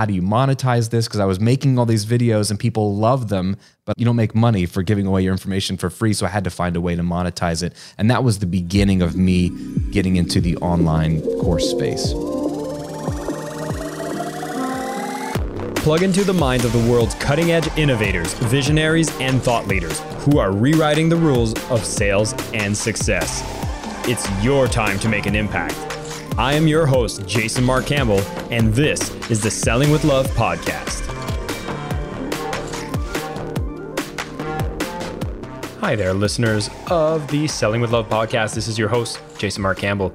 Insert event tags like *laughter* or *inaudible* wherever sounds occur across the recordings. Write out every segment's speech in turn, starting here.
how do you monetize this? Because I was making all these videos and people love them, but you don't make money for giving away your information for free. So I had to find a way to monetize it. And that was the beginning of me getting into the online course space. Plug into the minds of the world's cutting edge innovators, visionaries, and thought leaders who are rewriting the rules of sales and success. It's your time to make an impact. I am your host, Jason Mark Campbell, and this is the Selling with Love podcast. Hi there, listeners of the Selling with Love podcast. This is your host, Jason Mark Campbell.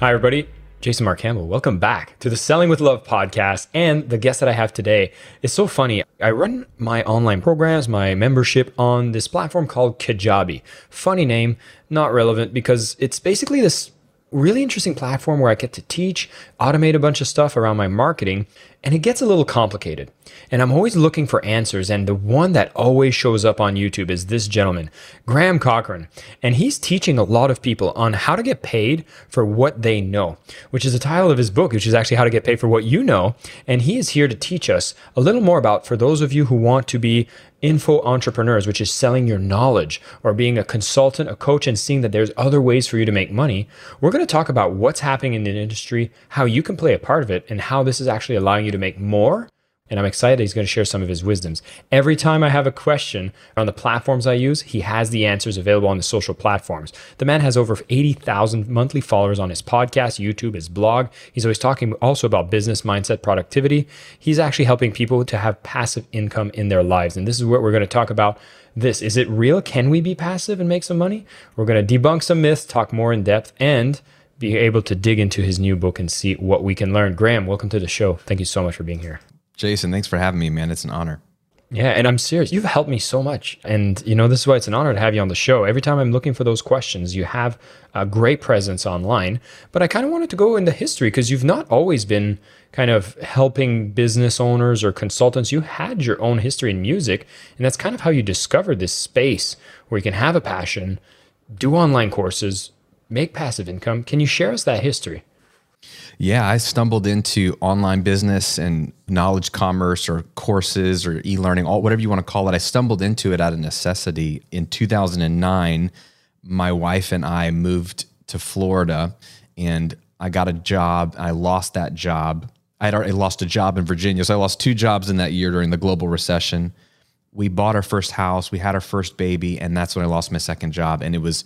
Hi, everybody. Jason Mark Campbell. Welcome back to the Selling with Love podcast. And the guest that I have today is so funny. I run my online programs, my membership on this platform called Kajabi. Funny name, not relevant because it's basically this really interesting platform where I get to teach, automate a bunch of stuff around my marketing, and it gets a little complicated. And I'm always looking for answers. And the one that always shows up on YouTube is this gentleman, Graham Cochrane. And he's teaching a lot of people on how to get paid for what they know, which is the title of his book, which is actually how to get paid for what you know. And he is here to teach us a little more about for those of you who want to be info entrepreneurs, which is selling your knowledge or being a consultant, a coach, and seeing that there's other ways for you to make money. We're going to talk about what's happening in the industry, how you can play a part of it, and how this is actually allowing you to make more and I'm excited he's going to share some of his wisdoms. Every time I have a question on the platforms I use, he has the answers available on the social platforms. The man has over 80,000 monthly followers on his podcast, YouTube, his blog. He's always talking also about business mindset, productivity. He's actually helping people to have passive income in their lives. And this is what we're going to talk about. This is it real? Can we be passive and make some money? We're going to debunk some myths, talk more in depth, and be able to dig into his new book and see what we can learn. Graham, welcome to the show. Thank you so much for being here. Jason, thanks for having me, man. It's an honor. Yeah, and I'm serious. You've helped me so much. And, you know, this is why it's an honor to have you on the show. Every time I'm looking for those questions, you have a great presence online. But I kind of wanted to go into history because you've not always been kind of helping business owners or consultants. You had your own history in music. And that's kind of how you discovered this space where you can have a passion, do online courses, make passive income. Can you share us that history? Yeah, I stumbled into online business and knowledge commerce or courses or e learning, whatever you want to call it. I stumbled into it out of necessity. In 2009, my wife and I moved to Florida and I got a job. I lost that job. I had already lost a job in Virginia. So I lost two jobs in that year during the global recession. We bought our first house, we had our first baby, and that's when I lost my second job. And it was,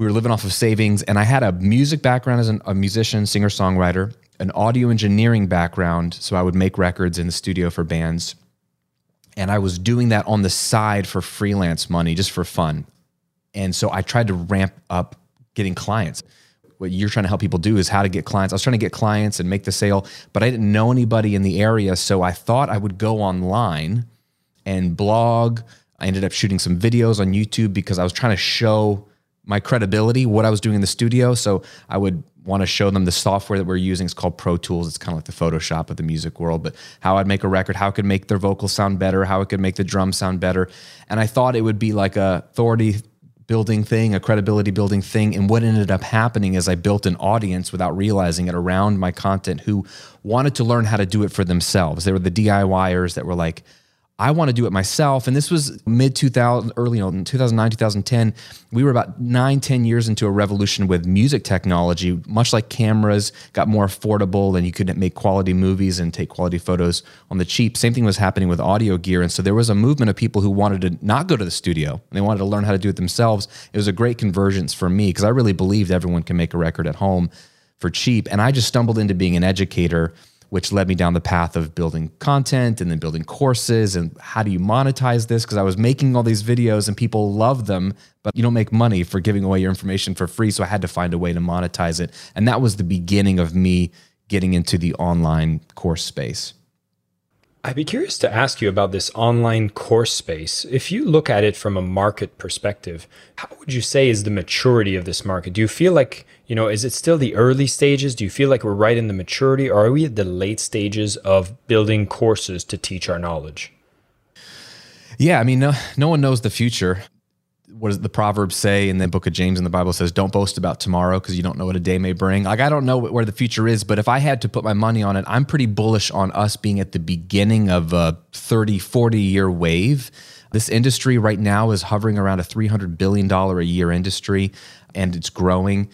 we were living off of savings and i had a music background as an, a musician singer songwriter an audio engineering background so i would make records in the studio for bands. And i was doing that on the side for freelance money just for fun. And so i tried to ramp up getting clients. What you're trying to help people do is how to get clients. I was trying to get clients and make the sale but i didn't know anybody in the area so i thought i would go online and blog. I ended up shooting some videos on youtube because i was trying to show my credibility, what I was doing in the studio. So I would want to show them the software that we're using. It's called Pro Tools. It's kind of like the Photoshop of the music world, but how I'd make a record, how it could make their vocals sound better, how it could make the drums sound better. And I thought it would be like a authority building thing, a credibility building thing. And what ended up happening is I built an audience without realizing it around my content who wanted to learn how to do it for themselves. They were the DIYers that were like, I want to do it myself. And this was mid 2000, early in 2009, 2010. We were about nine, 10 years into a revolution with music technology, much like cameras got more affordable and you could make quality movies and take quality photos on the cheap. Same thing was happening with audio gear. And so there was a movement of people who wanted to not go to the studio and they wanted to learn how to do it themselves. It was a great convergence for me because I really believed everyone can make a record at home for cheap. And I just stumbled into being an educator which led me down the path of building content and then building courses and how do you monetize this because I was making all these videos and people love them but you don't make money for giving away your information for free so I had to find a way to monetize it and that was the beginning of me getting into the online course space. I'd be curious to ask you about this online course space. If you look at it from a market perspective, how would you say is the maturity of this market? Do you feel like, you know, is it still the early stages? Do you feel like we're right in the maturity or are we at the late stages of building courses to teach our knowledge? Yeah, I mean, no, no one knows the future what does the proverbs say in the book of james in the bible says don't boast about tomorrow because you don't know what a day may bring. Like i don't know where the future is but if i had to put my money on it i'm pretty bullish on us being at the beginning of a 30 40 year wave. This industry right now is hovering around a 300 billion dollar a year industry and it's growing.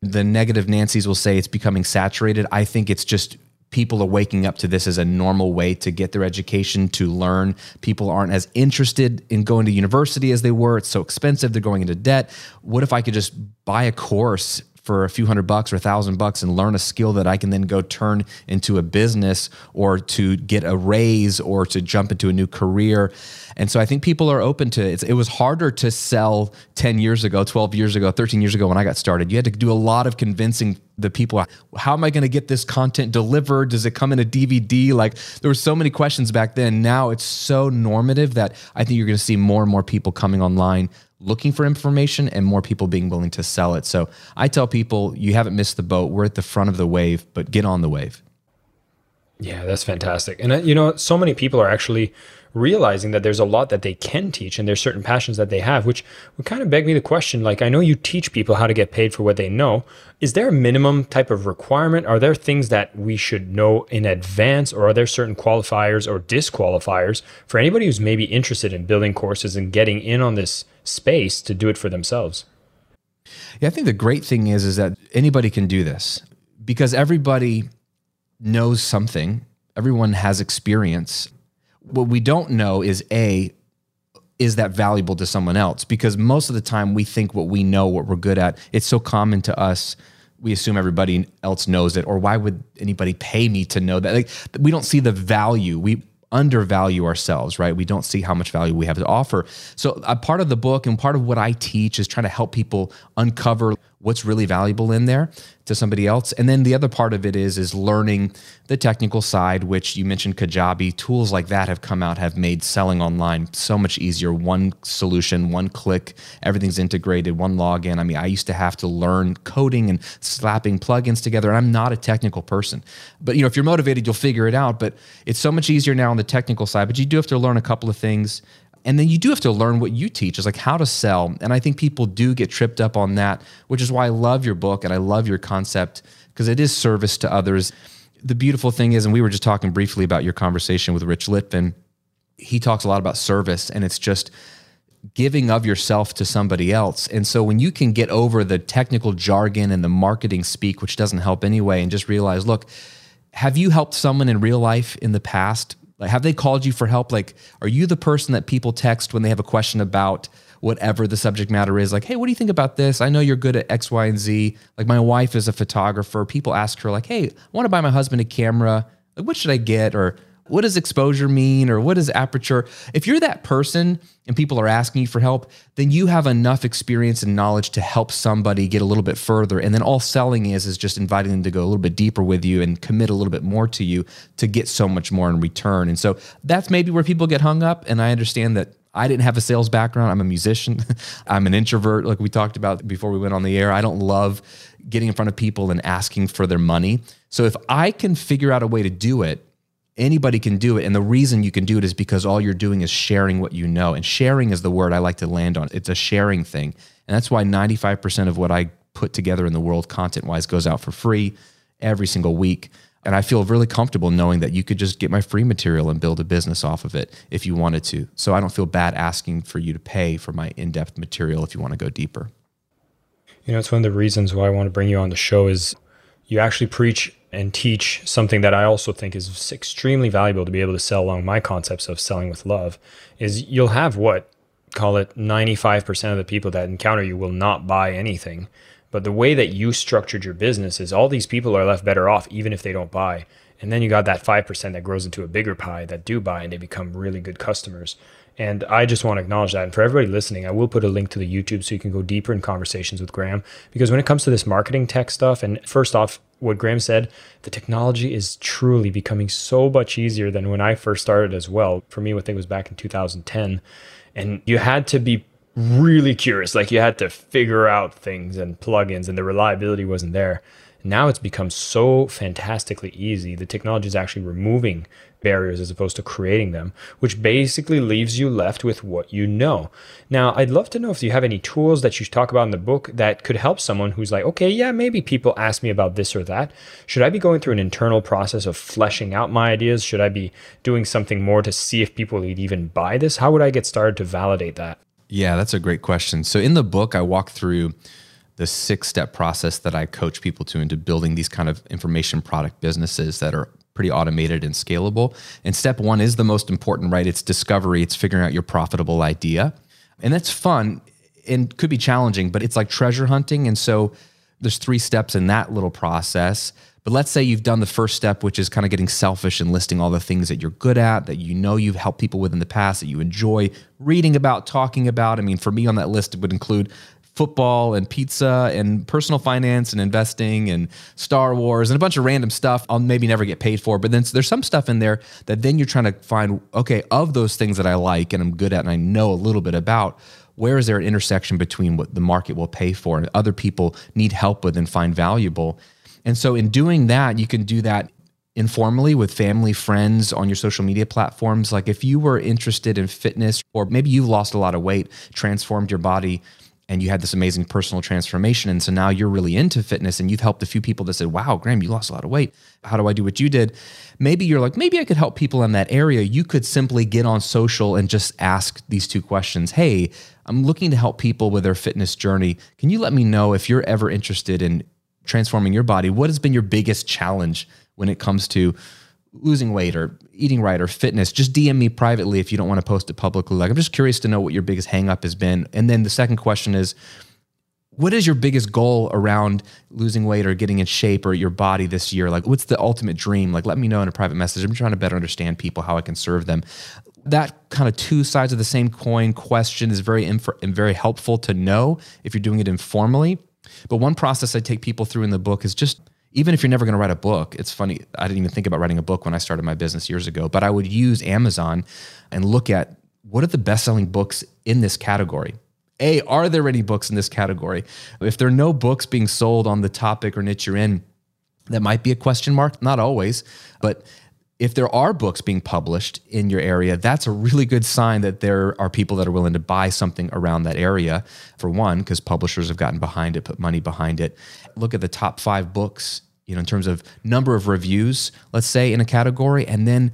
The negative nancy's will say it's becoming saturated. I think it's just people are waking up to this as a normal way to get their education, to learn. People aren't as interested in going to university as they were. It's so expensive. They're going into debt. What if I could just buy a course for a few hundred bucks or a thousand bucks and learn a skill that I can then go turn into a business or to get a raise or to jump into a new career. And so I think people are open to it. It was harder to sell 10 years ago, 12 years ago, 13 years ago when I got started. You had to do a lot of convincing the people how am I going to get this content delivered? Does it come in a DVD? Like there were so many questions back then. Now it's so normative that I think you're going to see more and more people coming online looking for information and more people being willing to sell it. So I tell people, you haven't missed the boat. We're at the front of the wave, but get on the wave. Yeah, that's fantastic. And uh, you know, so many people are actually realizing that there's a lot that they can teach and there's certain passions that they have, which would kind of beg me the question like, I know you teach people how to get paid for what they know. Is there a minimum type of requirement? Are there things that we should know in advance, or are there certain qualifiers or disqualifiers for anybody who's maybe interested in building courses and getting in on this space to do it for themselves? Yeah, I think the great thing is is that anybody can do this because everybody knows something. Everyone has experience. What we don't know is a is that valuable to someone else? Because most of the time we think what we know what we're good at. It's so common to us. We assume everybody else knows it. Or why would anybody pay me to know that? Like we don't see the value. We undervalue ourselves, right? We don't see how much value we have to offer. So, a part of the book and part of what I teach is trying to help people uncover what's really valuable in there to somebody else. And then the other part of it is is learning the technical side, which you mentioned Kajabi. Tools like that have come out, have made selling online so much easier. One solution, one click, everything's integrated, one login. I mean, I used to have to learn coding and slapping plugins together. And I'm not a technical person. But you know, if you're motivated, you'll figure it out. But it's so much easier now on the technical side. But you do have to learn a couple of things and then you do have to learn what you teach is like how to sell. And i think people do get tripped up on that which is why i love your book and i love your concept because it is service to others. The beautiful thing is and we were just talking briefly about your conversation with rich litvin he talks a lot about service and it's just giving of yourself to somebody else. And so when you can get over the technical jargon and the marketing speak which doesn't help anyway and just realize look have you helped someone in real life in the past like, have they called you for help? Like, are you the person that people text when they have a question about whatever the subject matter is? Like, hey, what do you think about this? I know you're good at X, Y, and Z. Like, my wife is a photographer. People ask her, like, hey, I want to buy my husband a camera. Like, what should I get? Or what does exposure mean or what is aperture? If you're that person and people are asking you for help, then you have enough experience and knowledge to help somebody get a little bit further. And then all selling is is just inviting them to go a little bit deeper with you and commit a little bit more to you to get so much more in return. And so that's maybe where people get hung up. And I understand that I didn't have a sales background. I'm a musician. *laughs* I'm an introvert, like we talked about before we went on the air. I don't love getting in front of people and asking for their money. So if I can figure out a way to do it, Anybody can do it. And the reason you can do it is because all you're doing is sharing what you know. And sharing is the word I like to land on. It's a sharing thing. And that's why 95% of what I put together in the world content wise goes out for free every single week. And I feel really comfortable knowing that you could just get my free material and build a business off of it if you wanted to. So I don't feel bad asking for you to pay for my in depth material if you want to go deeper. You know, it's one of the reasons why I want to bring you on the show is you actually preach and teach something that I also think is extremely valuable to be able to sell along my concepts of selling with love is you'll have what call it 95% of the people that encounter you will not buy anything. But the way that you structured your business is all these people are left better off even if they don't buy. And then you got that 5% that grows into a bigger pie that do buy and they become really good customers. And I just want to acknowledge that. And for everybody listening, I will put a link to the YouTube so you can go deeper in conversations with Graham. Because when it comes to this marketing tech stuff, and first off, what Graham said, the technology is truly becoming so much easier than when I first started as well. For me, I think it was back in 2010. And you had to be really curious. Like you had to figure out things and plugins, and the reliability wasn't there. Now it's become so fantastically easy. The technology is actually removing barriers as opposed to creating them, which basically leaves you left with what you know. Now, I'd love to know if you have any tools that you talk about in the book that could help someone who's like, okay, yeah, maybe people ask me about this or that. Should I be going through an internal process of fleshing out my ideas? Should I be doing something more to see if people would even buy this? How would I get started to validate that? Yeah, that's a great question. So in the book, I walk through the six step process that I coach people to into building these kind of information product businesses that are pretty automated and scalable. And step one is the most important, right? It's discovery, it's figuring out your profitable idea. And that's fun and could be challenging, but it's like treasure hunting. And so there's three steps in that little process. But let's say you've done the first step, which is kind of getting selfish and listing all the things that you're good at, that you know you've helped people with in the past, that you enjoy reading about, talking about. I mean, for me on that list, it would include football and pizza and personal finance and investing and Star Wars and a bunch of random stuff I'll maybe never get paid for. But then there's some stuff in there that then you're trying to find, okay, of those things that I like and I'm good at and I know a little bit about, where is there an intersection between what the market will pay for and other people need help with and find valuable? And so in doing that, you can do that informally with family, friends on your social media platforms. Like if you were interested in fitness, or maybe you've lost a lot of weight, transformed your body, and you had this amazing personal transformation. And so now you're really into fitness and you've helped a few people that said, Wow, Graham, you lost a lot of weight. How do I do what you did? Maybe you're like, maybe I could help people in that area. You could simply get on social and just ask these two questions. Hey, I'm looking to help people with their fitness journey. Can you let me know if you're ever interested in transforming your body, what has been your biggest challenge when it comes to losing weight or eating right or fitness? Just DM me privately if you don't want to post it publicly. Like I'm just curious to know what your biggest hangup has been. And then the second question is what is your biggest goal around losing weight or getting in shape or your body this year? Like, what's the ultimate dream? Like, let me know in a private message. I'm trying to better understand people, how I can serve them. That kind of two sides of the same coin question is very inf- and very helpful to know if you're doing it informally. But one process I take people through in the book is just even if you're never going to write a book, it's funny. I didn't even think about writing a book when I started my business years ago, but I would use Amazon and look at what are the best selling books in this category. A, are there any books in this category? If there are no books being sold on the topic or niche you're in, that might be a question mark. Not always, but if there are books being published in your area, that's a really good sign that there are people that are willing to buy something around that area. For one, because publishers have gotten behind it, put money behind it. Look at the top five books, you know, in terms of number of reviews, let's say in a category, and then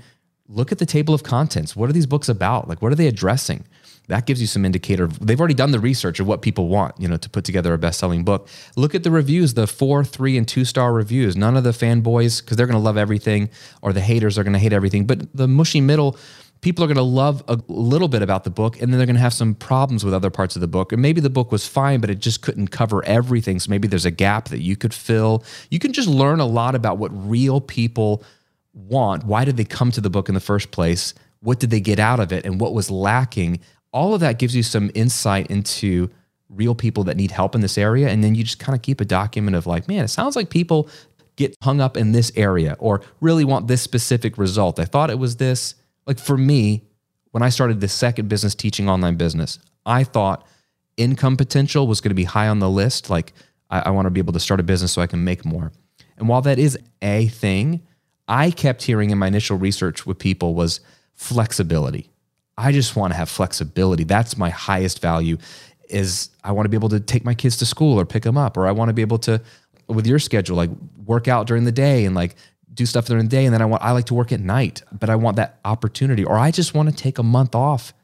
look at the table of contents. What are these books about? Like, what are they addressing? That gives you some indicator they've already done the research of what people want you know to put together a best-selling book. Look at the reviews the four three and two star reviews. None of the fanboys because they're going to love everything or the haters are going to hate everything but the mushy middle people are going to love a little bit about the book and then they're going to have some problems with other parts of the book. And maybe the book was fine but it just couldn't cover everything so maybe there's a gap that you could fill. You can just learn a lot about what real people want. Why did they come to the book in the first place? What did they get out of it? And what was lacking all of that gives you some insight into real people that need help in this area. And then you just kind of keep a document of like, man, it sounds like people get hung up in this area or really want this specific result. I thought it was this. Like for me, when I started the second business teaching online business, I thought income potential was going to be high on the list. Like I, I want to be able to start a business so I can make more. And while that is a thing, I kept hearing in my initial research with people was flexibility. I just want to have flexibility. That's my highest value is I want to be able to take my kids to school or pick them up or I want to be able to with your schedule like work out during the day and like do stuff during the day and then I want I like to work at night, but I want that opportunity or I just want to take a month off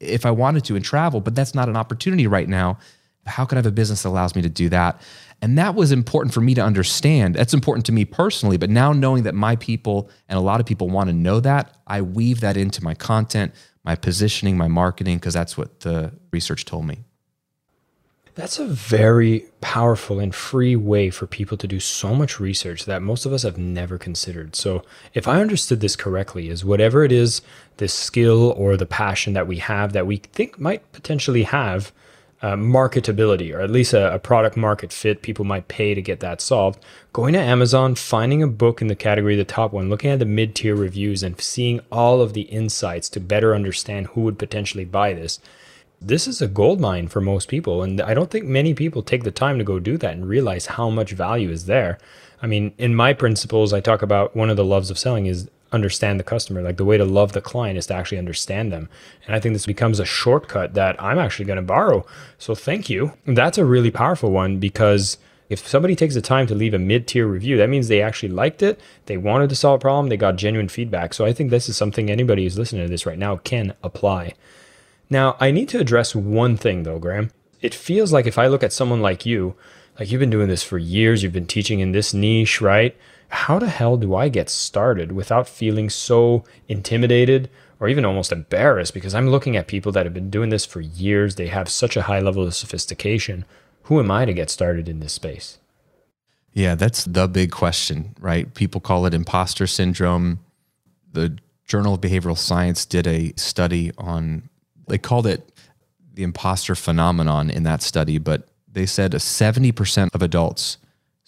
if I wanted to and travel, but that's not an opportunity right now. How can I have a business that allows me to do that? And that was important for me to understand. That's important to me personally, but now knowing that my people and a lot of people want to know that, I weave that into my content, my positioning, my marketing, because that's what the research told me. That's a very powerful and free way for people to do so much research that most of us have never considered. So, if I understood this correctly, is whatever it is, this skill or the passion that we have that we think might potentially have uh, marketability or at least a, a product market fit, people might pay to get that solved. Going to Amazon, finding a book in the category, the top one, looking at the mid tier reviews and seeing all of the insights to better understand who would potentially buy this this is a gold mine for most people. And I don't think many people take the time to go do that and realize how much value is there. I mean, in my principles, I talk about one of the loves of selling is understand the customer. Like the way to love the client is to actually understand them. And I think this becomes a shortcut that I'm actually going to borrow. So thank you. That's a really powerful one because if somebody takes the time to leave a mid tier review, that means they actually liked it. They wanted to solve a problem. They got genuine feedback. So I think this is something anybody who's listening to this right now can apply. Now, I need to address one thing though, Graham. It feels like if I look at someone like you, like you've been doing this for years, you've been teaching in this niche, right? How the hell do I get started without feeling so intimidated or even almost embarrassed? Because I'm looking at people that have been doing this for years, they have such a high level of sophistication. Who am I to get started in this space? Yeah, that's the big question, right? People call it imposter syndrome. The Journal of Behavioral Science did a study on they called it the imposter phenomenon in that study, but they said 70% of adults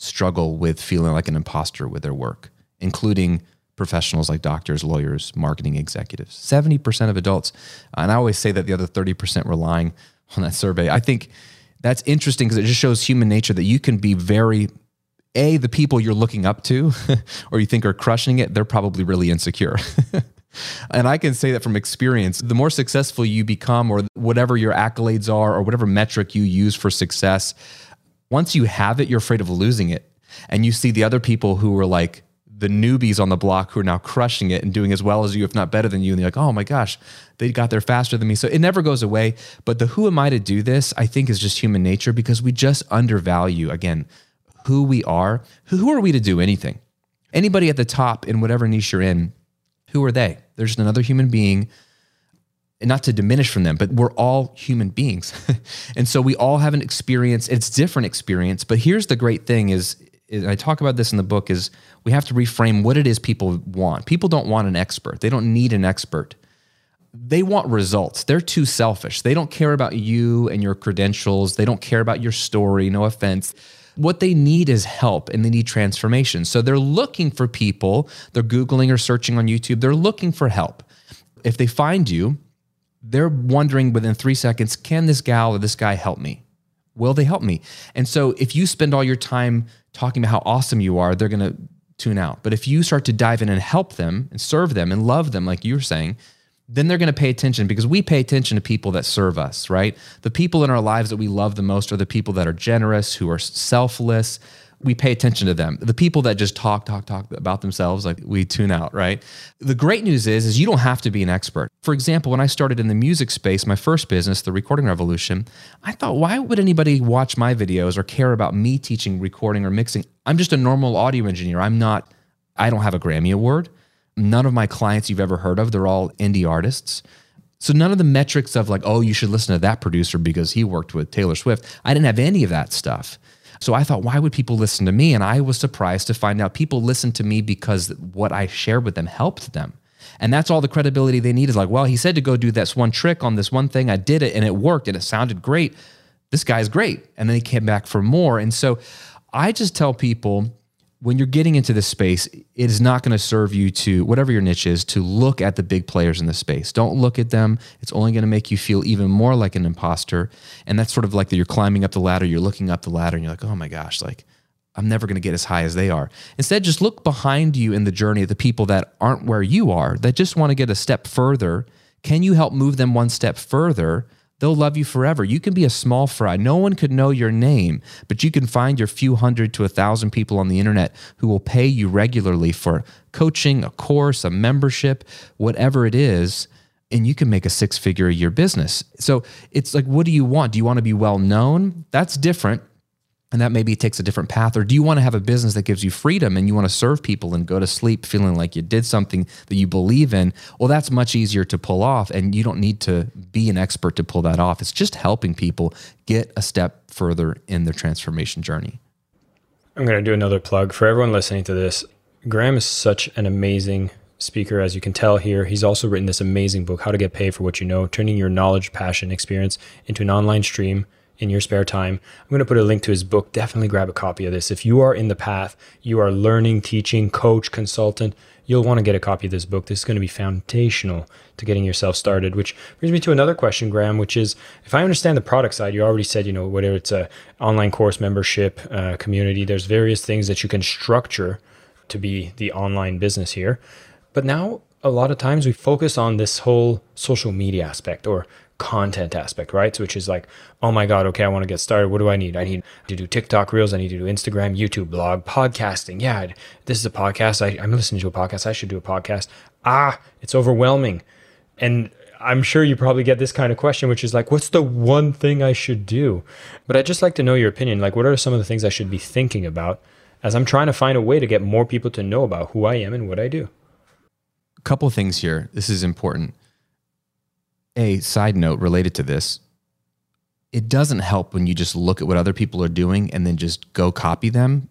struggle with feeling like an imposter with their work, including professionals like doctors, lawyers, marketing executives. 70% of adults. And I always say that the other 30% relying on that survey. I think that's interesting because it just shows human nature that you can be very a the people you're looking up to *laughs* or you think are crushing it they're probably really insecure *laughs* And I can say that from experience, the more successful you become, or whatever your accolades are, or whatever metric you use for success, once you have it, you're afraid of losing it. And you see the other people who are like the newbies on the block who are now crushing it and doing as well as you, if not better than you. And you're like, oh my gosh, they got there faster than me. So it never goes away. But the who am I to do this, I think, is just human nature because we just undervalue, again, who we are. Who are we to do anything? Anybody at the top in whatever niche you're in, who are they? They're just another human being. And not to diminish from them, but we're all human beings. *laughs* and so we all have an experience. It's different experience. But here's the great thing is, is I talk about this in the book is we have to reframe what it is people want. People don't want an expert. They don't need an expert. They want results. They're too selfish. They don't care about you and your credentials. They don't care about your story. No offense what they need is help and they need transformation. So they're looking for people, they're Googling or searching on YouTube, they're looking for help. If they find you, they're wondering within three seconds, can this gal or this guy help me? Will they help me? And so if you spend all your time talking about how awesome you are, they're going to tune out. But if you start to dive in and help them and serve them and love them, like you were saying, then they're going to pay attention because we pay attention to people that serve us, right? The people in our lives that we love the most are the people that are generous, who are selfless. We pay attention to them. The people that just talk, talk, talk about themselves, like we tune out, right? The great news is, is you don't have to be an expert. For example, when I started in the music space, my first business, the Recording Revolution, I thought, why would anybody watch my videos or care about me teaching recording or mixing? I'm just a normal audio engineer. I'm not. I don't have a Grammy award. None of my clients you've ever heard of, they're all indie artists. So none of the metrics of like, oh, you should listen to that producer because he worked with Taylor Swift. I didn't have any of that stuff. So I thought, why would people listen to me? And I was surprised to find out people listened to me because what I shared with them helped them. And that's all the credibility they need is like, well, he said to go do this one trick on this one thing. I did it and it worked and it sounded great. This guy's great. And then he came back for more. And so I just tell people when you're getting into this space, it is not going to serve you to, whatever your niche is, to look at the big players in the space. Don't look at them. It's only going to make you feel even more like an imposter. And that's sort of like you're climbing up the ladder, you're looking up the ladder, and you're like, oh my gosh, like, I'm never going to get as high as they are. Instead, just look behind you in the journey of the people that aren't where you are, that just want to get a step further. Can you help move them one step further? They'll love you forever. You can be a small fry. No one could know your name, but you can find your few hundred to a thousand people on the internet who will pay you regularly for coaching, a course, a membership, whatever it is and you can make a six figure a year business. So it's like, what do you want? Do you want to be well known? That's different and that maybe takes a different path. Or do you want to have a business that gives you freedom and you want to serve people and go to sleep feeling like you did something that you believe in? Well that's much easier to pull off and you don't need to be an expert to pull that off. It's just helping people get a step further in their transformation journey. I'm going to do another plug for everyone listening to this. Graham is such an amazing speaker as you can tell here. He's also written this amazing book how to get paid for what you know turning your knowledge passion experience into an online stream in your spare time. I'm going to put a link to his book. Definitely grab a copy of this. If you are in the path, you are learning, teaching, coach, consultant, you'll want to get a copy of this book. This is going to be foundational to getting yourself started, which brings me to another question, Graham, which is if I understand the product side, you already said, you know, whether it's a online course membership uh, community, there's various things that you can structure to be the online business here. But now a lot of times we focus on this whole social media aspect or content aspect, right? So which is like, oh my God, okay, I want to get started. What do I need? I need to do TikTok reels. I need to do Instagram, YouTube, blog, podcasting. Yeah, this is a podcast. I, I'm listening to a podcast. I should do a podcast. Ah, it's overwhelming. And I'm sure you probably get this kind of question, which is like, what's the one thing I should do? But I'd just like to know your opinion. Like, what are some of the things I should be thinking about as I'm trying to find a way to get more people to know about who I am and what I do? A couple things here. This is important a side note related to this. It doesn't help when you just look at what other people are doing and then just go copy them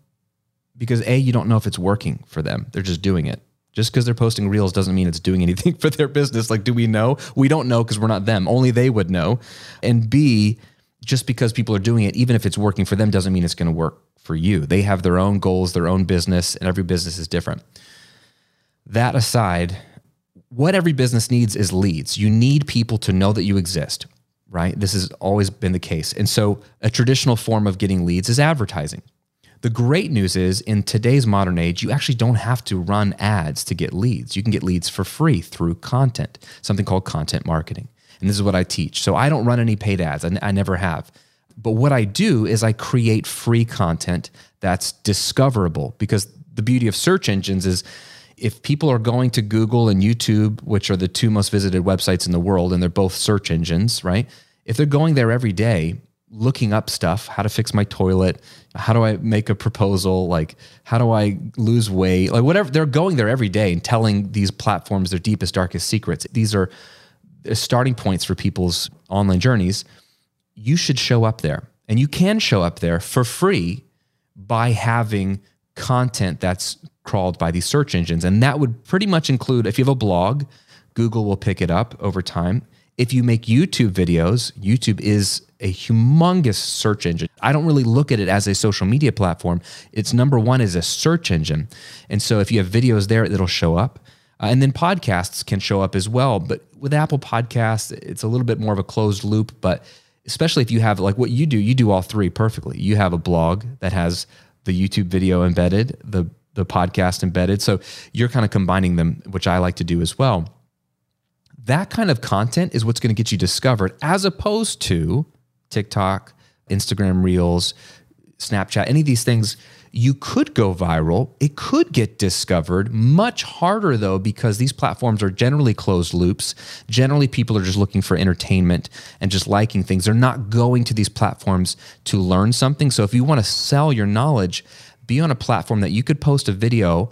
because a you don't know if it's working for them. They're just doing it. Just because they're posting reels doesn't mean it's doing *laughs* anything for their business. Like do we know? We don't know because we're not them. Only they would know. And b just because people are doing it even if it's working for them doesn't mean it's going to work for you. They have their own goals their own business and every business is different. That aside what every business needs is leads. You need people to know that you exist, right? This has always been the case. And so a traditional form of getting leads is advertising. The great news is in today's modern age, you actually don't have to run ads to get leads. You can get leads for free through content, something called content marketing. And this is what I teach. So I don't run any paid ads, I, I never have. But what I do is I create free content that's discoverable because the beauty of search engines is if people are going to Google and YouTube, which are the two most visited websites in the world, and they're both search engines, right? If they're going there every day, looking up stuff, how to fix my toilet, how do I make a proposal, like how do I lose weight, like whatever, they're going there every day and telling these platforms their deepest, darkest secrets. These are starting points for people's online journeys. You should show up there. And you can show up there for free by having content that's crawled by these search engines. And that would pretty much include if you have a blog, Google will pick it up over time. If you make YouTube videos, YouTube is a humongous search engine. I don't really look at it as a social media platform. It's number one is a search engine. And so if you have videos there, it'll show up. Uh, and then podcasts can show up as well. But with Apple Podcasts, it's a little bit more of a closed loop. But especially if you have like what you do, you do all three perfectly. You have a blog that has the YouTube video embedded, the the podcast embedded. So you're kind of combining them, which I like to do as well. That kind of content is what's going to get you discovered as opposed to TikTok, Instagram Reels, Snapchat, any of these things. You could go viral. It could get discovered. Much harder, though, because these platforms are generally closed loops. Generally, people are just looking for entertainment and just liking things. They're not going to these platforms to learn something. So, if you want to sell your knowledge, be on a platform that you could post a video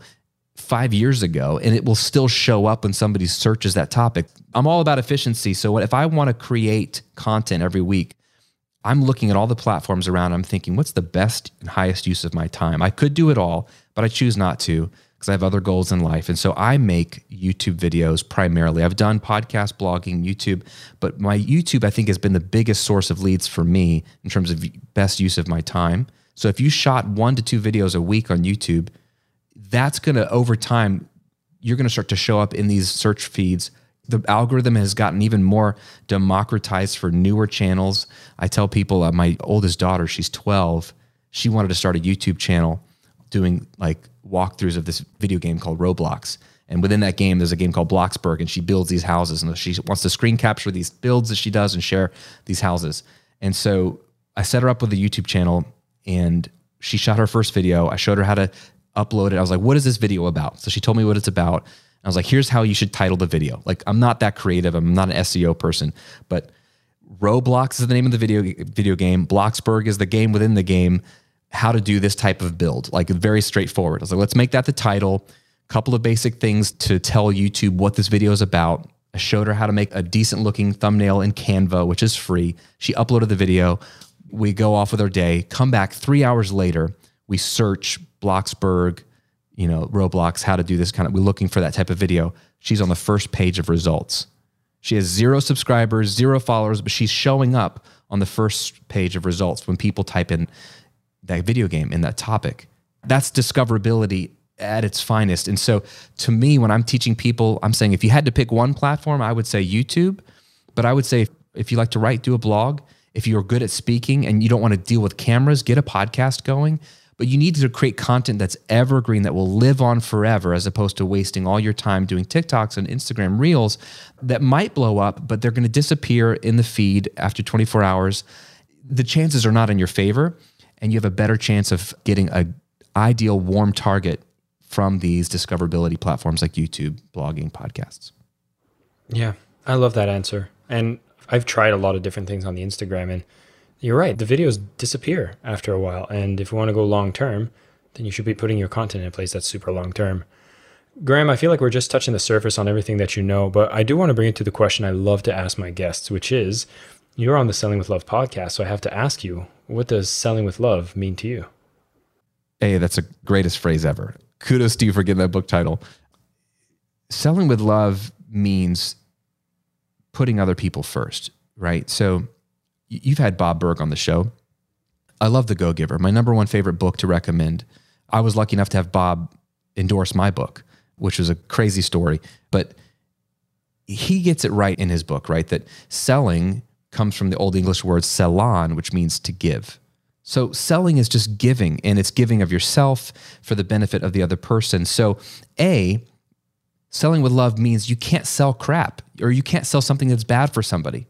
five years ago and it will still show up when somebody searches that topic. I'm all about efficiency. So if I want to create content every week, I'm looking at all the platforms around. I'm thinking, what's the best and highest use of my time? I could do it all, but I choose not to because I have other goals in life. And so I make YouTube videos primarily. I've done podcast, blogging, YouTube, but my YouTube, I think, has been the biggest source of leads for me in terms of best use of my time. So if you shot one to two videos a week on YouTube, that's going to, over time, you're going to start to show up in these search feeds. The algorithm has gotten even more democratized for newer channels. I tell people, uh, my oldest daughter, she's 12, she wanted to start a YouTube channel. doing like walkthroughs of this video game called Roblox. And within that game, there's a game called Bloxburg, and she builds these houses, and she wants to screen capture these builds that she does and share these houses. And so I set her up with a YouTube channel, and she shot her first video. I showed her how to upload it. I was like, "What is this video about?" So she told me what it's about. I was like, "Here's how you should title the video." Like, I'm not that creative. I'm not an SEO person, but Roblox is the name of the video video game. Bloxburg is the game within the game. How to do this type of build, like very straightforward. I was like, let's make that the title. Couple of basic things to tell YouTube what this video is about. I showed her how to make a decent looking thumbnail in Canva, which is free. She uploaded the video. We go off with our day. Come back three hours later. We search Bloxburg, you know, Roblox, how to do this kind of. We're looking for that type of video. She's on the first page of results. She has zero subscribers, zero followers, but she's showing up on the first page of results when people type in that video game in that topic. That's discoverability at its finest. And so to me, when I'm teaching people, I'm saying if you had to pick one platform, I would say YouTube. But I would say if you like to write, do a blog. If you're good at speaking and you don't want to deal with cameras, get a podcast going but you need to create content that's evergreen that will live on forever as opposed to wasting all your time doing TikToks and Instagram reels that might blow up, but they're going to disappear in the feed after 24 hours. The chances are not in your favor, and you have a better chance of getting a ideal warm target from these discoverability platforms like YouTube, blogging, podcasts. Yeah, I love that answer. And I've tried a lot of different things on the Instagram and you're right. The videos disappear after a while. And if you want to go long term, then you should be putting your content in a place that's super long term. Graham, I feel like we're just touching the surface on everything that you know, but I do want to bring it to the question I love to ask my guests, which is you're on the Selling with Love podcast. So I have to ask you, what does selling with love mean to you? Hey, that's the greatest phrase ever. Kudos to you for getting that book title. Selling with love means putting other people first, right? So you've had Bob Burg on the show. I love The Go Giver, my number one favorite book to recommend. I was lucky enough to have Bob endorse my book, which was a crazy story, but he gets it right in his book, right? That selling comes from the Old English word sellan, which means to give. So selling is just giving, and it's giving of yourself for the benefit of the other person. So, A, selling with love means you can't sell crap or you can't sell something that's bad for somebody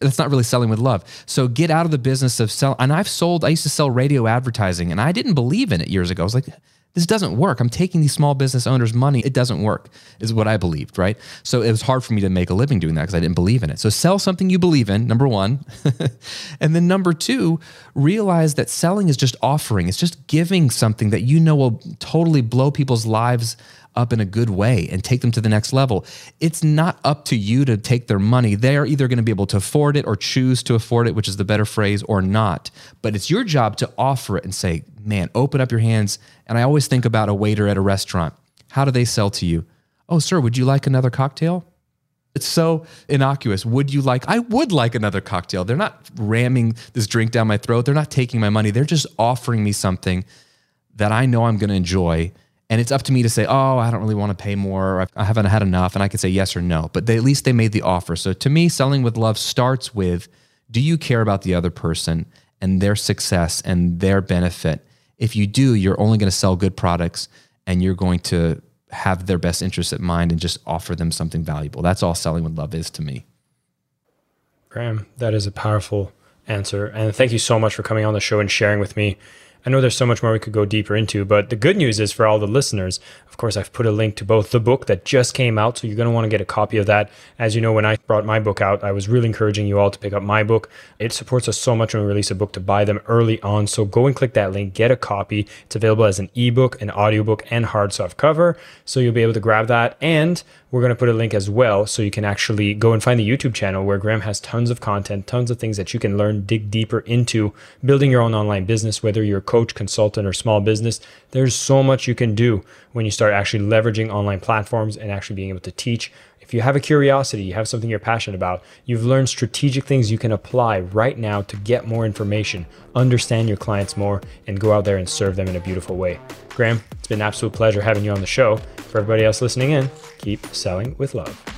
that's not really selling with love. So get out of the business of sell. And I've sold. I used to sell radio advertising, and I didn't believe in it years ago. I was like, this doesn't work. I'm taking these small business owners' money. It doesn't work, is what I believed, right? So it was hard for me to make a living doing that because I didn't believe in it. So sell something you believe in, number one. *laughs* and then number two, realize that selling is just offering, it's just giving something that you know will totally blow people's lives up in a good way and take them to the next level. It's not up to you to take their money. They are either going to be able to afford it or choose to afford it, which is the better phrase, or not. But it's your job to offer it and say, man, open up your hands. And I always think about a waiter at a restaurant. How do they sell to you? Oh, sir, would you like another cocktail? It's so innocuous. Would you like? I would like another cocktail. They're not ramming this drink down my throat. They're not taking my money. They're just offering me something that I know I'm going to enjoy and it's up to me to say, oh, I don't really want to pay more. I haven't had enough. And I can say yes or no. But they, at least they made the offer. So to me, selling with love starts with do you care about the other person and their success and their benefit? If you do, you're only going to sell good products and you're going to have their best interests at mind and just offer them something valuable. That's all selling with love is to me. Graham, that is a powerful answer. And thank you so much for coming on the show and sharing with me I know there's so much more we could go deeper into, but the good news is for all the listeners, of course, I've put a link to both the book that just came out. So you're going to want to get a copy of that. As you know, when I brought my book out, I was really encouraging you all to pick up my book. It supports us so much when we release a book to buy them early on. So go and click that link, get a copy. It's available as an ebook, an audiobook, and hard soft cover. So you'll be able to grab that. And we're going to put a link as well so you can actually go and find the YouTube channel where Graham has tons of content, tons of things that you can learn, dig deeper into building your own online business, whether you're coach, consultant, or small business. There's so much you can do when you start actually leveraging online platforms and actually being able to teach if you have a curiosity, you have something you're passionate about, you've learned strategic things you can apply right now to get more information, understand your clients more, and go out there and serve them in a beautiful way. Graham, it's been an absolute pleasure having you on the show. For everybody else listening in, keep selling with love.